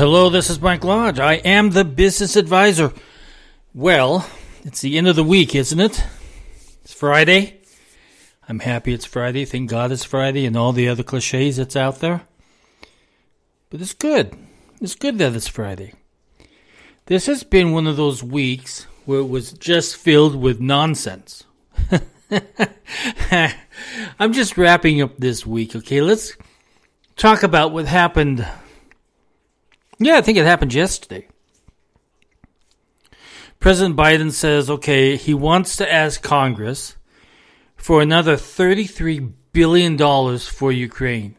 Hello, this is Mike Lodge. I am the business advisor. Well, it's the end of the week, isn't it? It's Friday. I'm happy it's Friday. Thank God it's Friday and all the other cliches that's out there. But it's good. It's good that it's Friday. This has been one of those weeks where it was just filled with nonsense. I'm just wrapping up this week, okay? Let's talk about what happened yeah, I think it happened yesterday. President Biden says, okay, he wants to ask Congress for another $33 billion for Ukraine.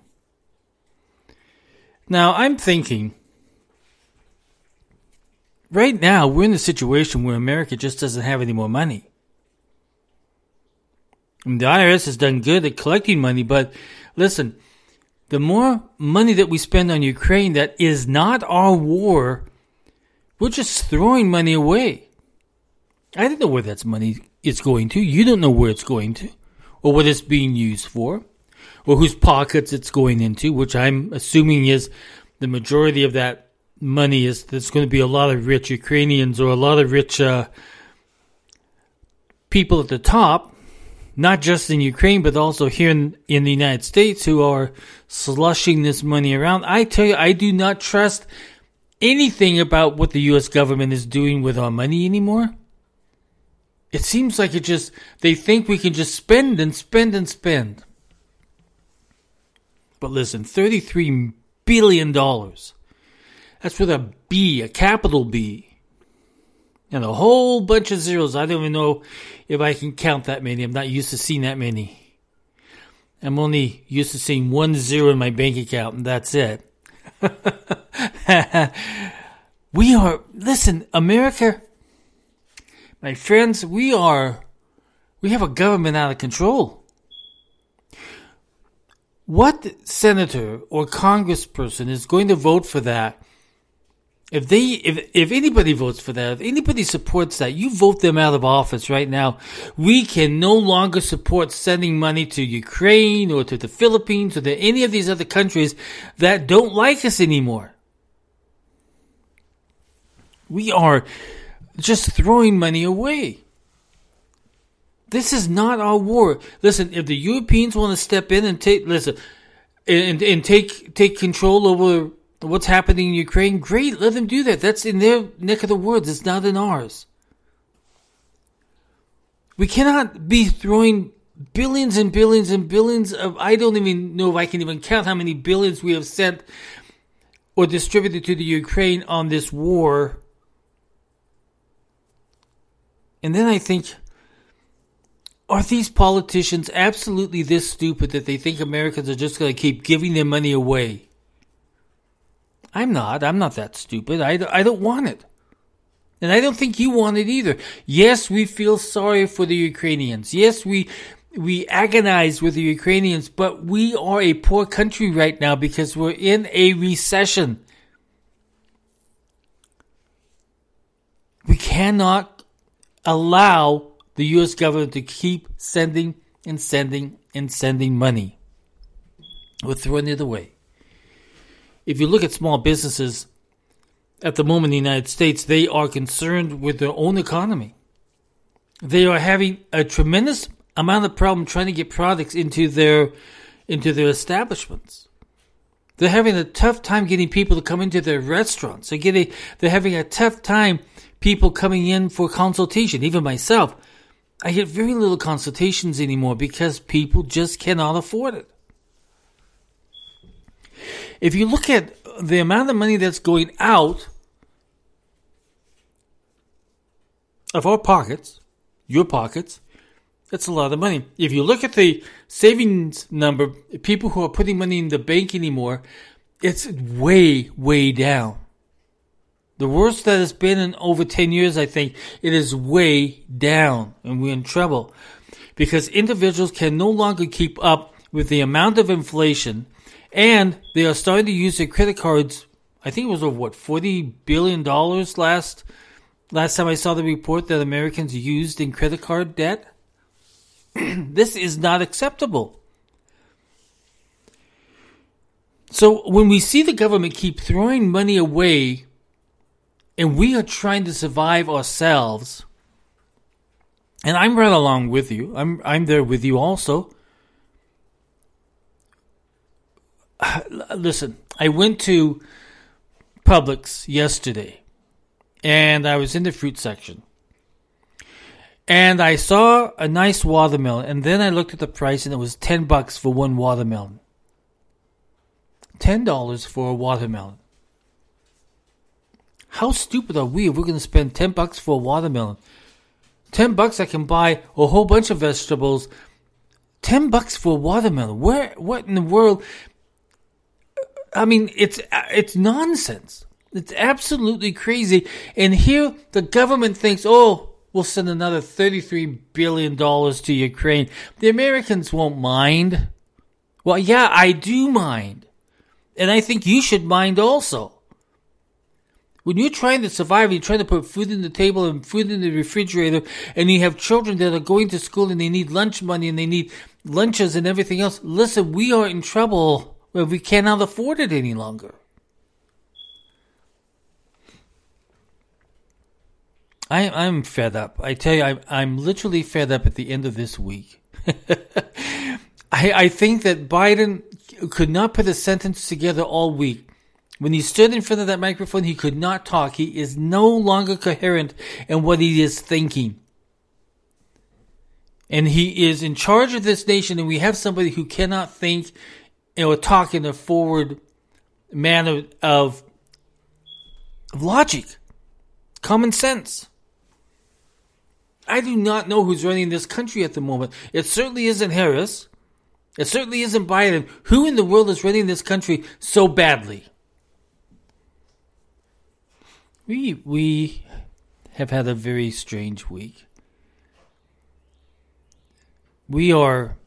Now, I'm thinking, right now, we're in a situation where America just doesn't have any more money. the IRS has done good at collecting money, but listen, the more money that we spend on Ukraine that is not our war, we're just throwing money away. I don't know where that money is going to. You don't know where it's going to, or what it's being used for, or whose pockets it's going into, which I'm assuming is the majority of that money is there's going to be a lot of rich Ukrainians or a lot of rich uh, people at the top not just in Ukraine, but also here in, in the United States who are slushing this money around. I tell you, I do not trust anything about what the U.S. government is doing with our money anymore. It seems like it just, they think we can just spend and spend and spend. But listen, $33 billion. That's with a B, a capital B and a whole bunch of zeros. I don't even know if I can count that many. I'm not used to seeing that many. I'm only used to seeing one zero in my bank account, and that's it. we are, listen, America, my friends, we are, we have a government out of control. What senator or congressperson is going to vote for that if they, if, if anybody votes for that, if anybody supports that, you vote them out of office right now. We can no longer support sending money to Ukraine or to the Philippines or to any of these other countries that don't like us anymore. We are just throwing money away. This is not our war. Listen, if the Europeans want to step in and take, listen, and, and take, take control over what's happening in Ukraine, great, let them do that. That's in their neck of the woods, it's not in ours. We cannot be throwing billions and billions and billions of, I don't even know if I can even count how many billions we have sent or distributed to the Ukraine on this war. And then I think, are these politicians absolutely this stupid that they think Americans are just going to keep giving their money away? I'm not. I'm not that stupid. I, I don't want it. And I don't think you want it either. Yes, we feel sorry for the Ukrainians. Yes, we, we agonize with the Ukrainians, but we are a poor country right now because we're in a recession. We cannot allow the U.S. government to keep sending and sending and sending money. We're throwing it away if you look at small businesses at the moment in the United States, they are concerned with their own economy. They are having a tremendous amount of problem trying to get products into their into their establishments. They're having a tough time getting people to come into their restaurants. They're getting they're having a tough time people coming in for consultation. Even myself, I get very little consultations anymore because people just cannot afford it. If you look at the amount of money that's going out of our pockets, your pockets, that's a lot of money. If you look at the savings number, people who are putting money in the bank anymore, it's way, way down. The worst that it's been in over 10 years, I think, it is way down and we're in trouble because individuals can no longer keep up with the amount of inflation and they are starting to use their credit cards. I think it was over what forty billion dollars last last time I saw the report that Americans used in credit card debt. this is not acceptable. So when we see the government keep throwing money away and we are trying to survive ourselves, and I'm right along with you. I'm I'm there with you also. Listen, I went to Publix yesterday and I was in the fruit section. And I saw a nice watermelon and then I looked at the price and it was 10 bucks for one watermelon. $10 for a watermelon. How stupid are we if we're going to spend 10 bucks for a watermelon? 10 bucks I can buy a whole bunch of vegetables. 10 bucks for a watermelon. Where what in the world I mean, it's it's nonsense. It's absolutely crazy. And here the government thinks, "Oh, we'll send another 33 billion dollars to Ukraine. The Americans won't mind." Well, yeah, I do mind. And I think you should mind also. When you're trying to survive, you're trying to put food in the table and food in the refrigerator, and you have children that are going to school and they need lunch money and they need lunches and everything else. Listen, we are in trouble if we cannot afford it any longer. I, I'm fed up. I tell you, I'm, I'm literally fed up at the end of this week. I, I think that Biden could not put a sentence together all week. When he stood in front of that microphone, he could not talk. He is no longer coherent in what he is thinking. And he is in charge of this nation, and we have somebody who cannot think or talk in a forward manner of, of logic, common sense. I do not know who's running this country at the moment. It certainly isn't Harris. It certainly isn't Biden. Who in the world is running this country so badly? We we have had a very strange week. We are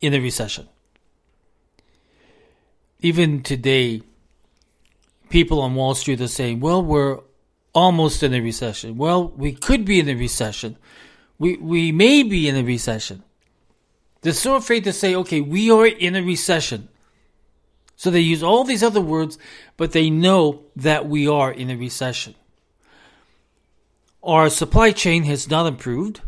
in a recession. Even today, people on Wall Street are saying, well, we're almost in a recession. Well, we could be in a recession. We, we may be in a recession. They're so afraid to say, okay, we are in a recession. So they use all these other words, but they know that we are in a recession. Our supply chain has not improved.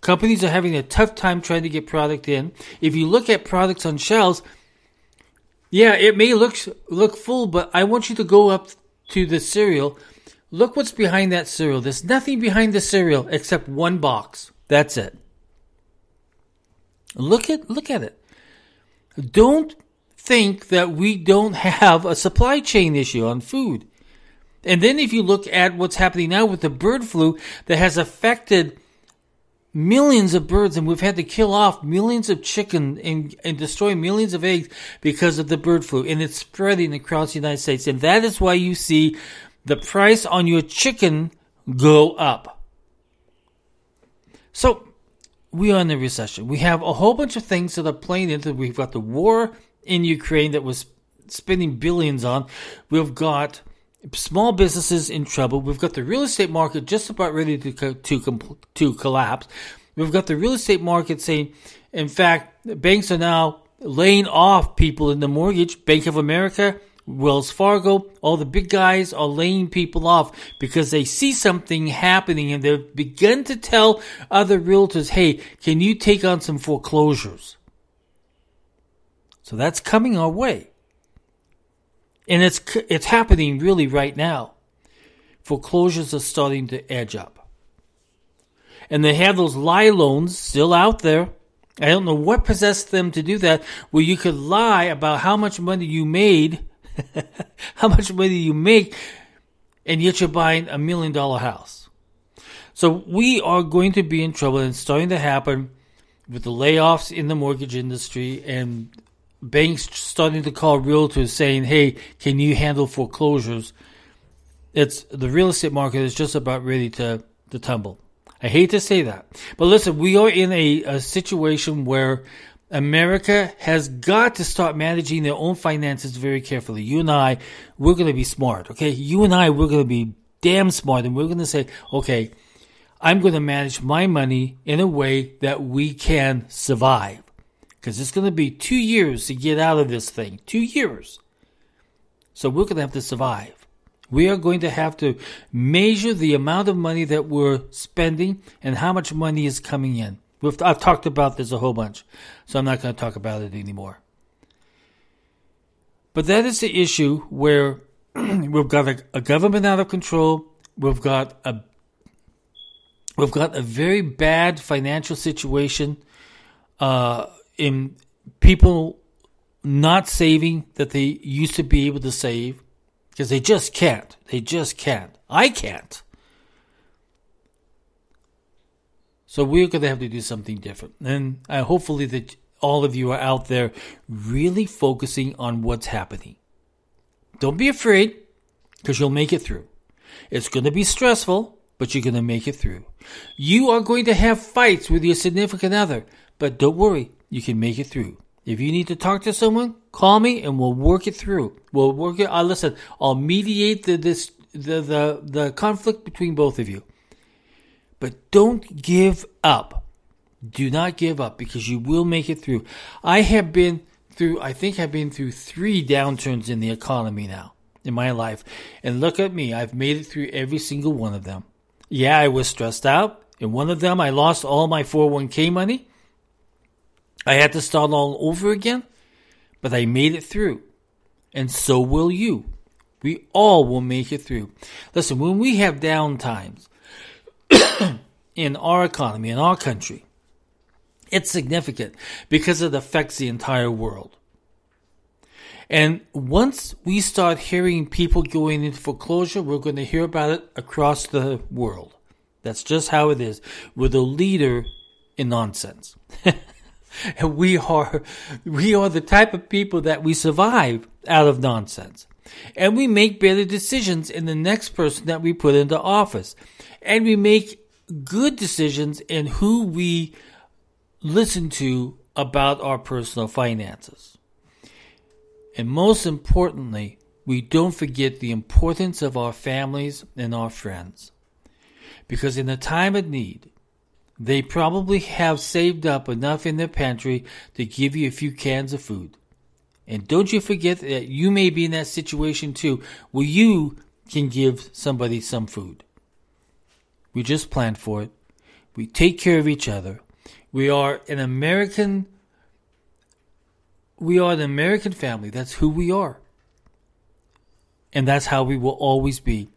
Companies are having a tough time trying to get product in. If you look at products on shelves, yeah, it may look look full, but I want you to go up to the cereal. Look what's behind that cereal. There's nothing behind the cereal except one box. That's it. Look at look at it. Don't think that we don't have a supply chain issue on food. And then if you look at what's happening now with the bird flu that has affected millions of birds and we've had to kill off millions of chicken and, and destroy millions of eggs because of the bird flu and it's spreading across the United States. And that is why you see the price on your chicken go up. So we are in a recession. We have a whole bunch of things that are playing into. We've got the war in Ukraine that was spending billions on. We've got small businesses in trouble. We've got the real estate market just about ready to to to collapse. We've got the real estate market saying, in fact, banks are now laying off people in the mortgage. Bank of America Wells Fargo, all the big guys are laying people off because they see something happening and they've begun to tell other realtors, hey, can you take on some foreclosures? So that's coming our way. And it's, it's happening really right now. Foreclosures are starting to edge up. And they have those lie loans still out there. I don't know what possessed them to do that, where you could lie about how much money you made how much money you make, and yet you're buying a million dollar house. So we are going to be in trouble, and it's starting to happen with the layoffs in the mortgage industry and banks starting to call realtors saying, "Hey, can you handle foreclosures?" It's the real estate market is just about ready to to tumble. I hate to say that, but listen, we are in a, a situation where America has got to start managing their own finances very carefully. You and I, we're going to be smart, okay? You and I, we're going to be damn smart and we're going to say, okay, I'm going to manage my money in a way that we can survive. Because it's going to be two years to get out of this thing. Two years. So we're going to have to survive. We are going to have to measure the amount of money that we're spending and how much money is coming in. We've, I've talked about this a whole bunch, so I'm not going to talk about it anymore. But that is the issue where we've got a, a government out of control. We've got a we've got a very bad financial situation uh, in people not saving that they used to be able to save because they just can't. They just can't. I can't. So we're going to have to do something different. And I hopefully that all of you are out there really focusing on what's happening. Don't be afraid because you'll make it through. It's going to be stressful, but you're going to make it through. You are going to have fights with your significant other, but don't worry, you can make it through. If you need to talk to someone, call me and we'll work it through. We'll work it. Uh, listen, I'll mediate the this the the the conflict between both of you. But don't give up. Do not give up because you will make it through. I have been through. I think I've been through three downturns in the economy now in my life, and look at me. I've made it through every single one of them. Yeah, I was stressed out. In one of them, I lost all my 401k money. I had to start all over again, but I made it through. And so will you. We all will make it through. Listen, when we have down times in our economy, in our country, it's significant because it affects the entire world. And once we start hearing people going into foreclosure, we're going to hear about it across the world. That's just how it is. We're the leader in nonsense. And we are, we are the type of people that we survive out of nonsense. And we make better decisions in the next person that we put into office. And we make good decisions in who we listen to about our personal finances. And most importantly, we don't forget the importance of our families and our friends. Because in a time of need, they probably have saved up enough in their pantry to give you a few cans of food. And don't you forget that you may be in that situation too, where you can give somebody some food. We just plan for it. We take care of each other. We are an American we are an American family. That's who we are. And that's how we will always be.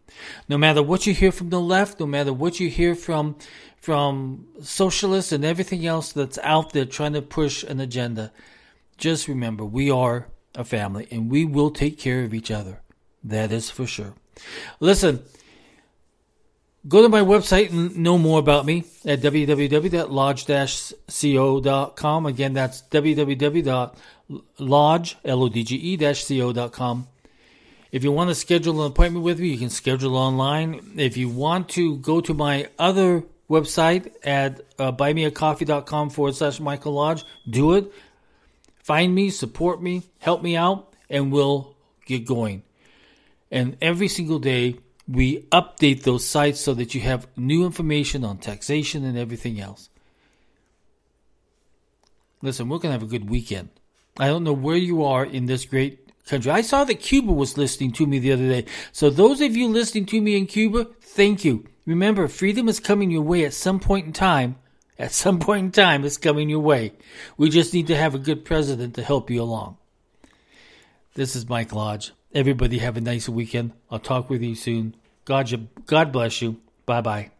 No matter what you hear from the left, no matter what you hear from from socialists and everything else that's out there trying to push an agenda, just remember we are a family and we will take care of each other. That is for sure. Listen, go to my website and know more about me at www.lodge-co.com. Again, that's www.lodge-co.com. If you want to schedule an appointment with me, you can schedule online. If you want to go to my other website at uh, buymeacoffee.com forward slash Michael Lodge. Do it. Find me, support me, help me out, and we'll get going. And every single day, we update those sites so that you have new information on taxation and everything else. Listen, we're going to have a good weekend. I don't know where you are in this great country. I saw that Cuba was listening to me the other day. So, those of you listening to me in Cuba, thank you. Remember, freedom is coming your way at some point in time. At some point in time, it's coming your way. We just need to have a good president to help you along. This is Mike Lodge. Everybody have a nice weekend. I'll talk with you soon. God, God bless you. Bye bye.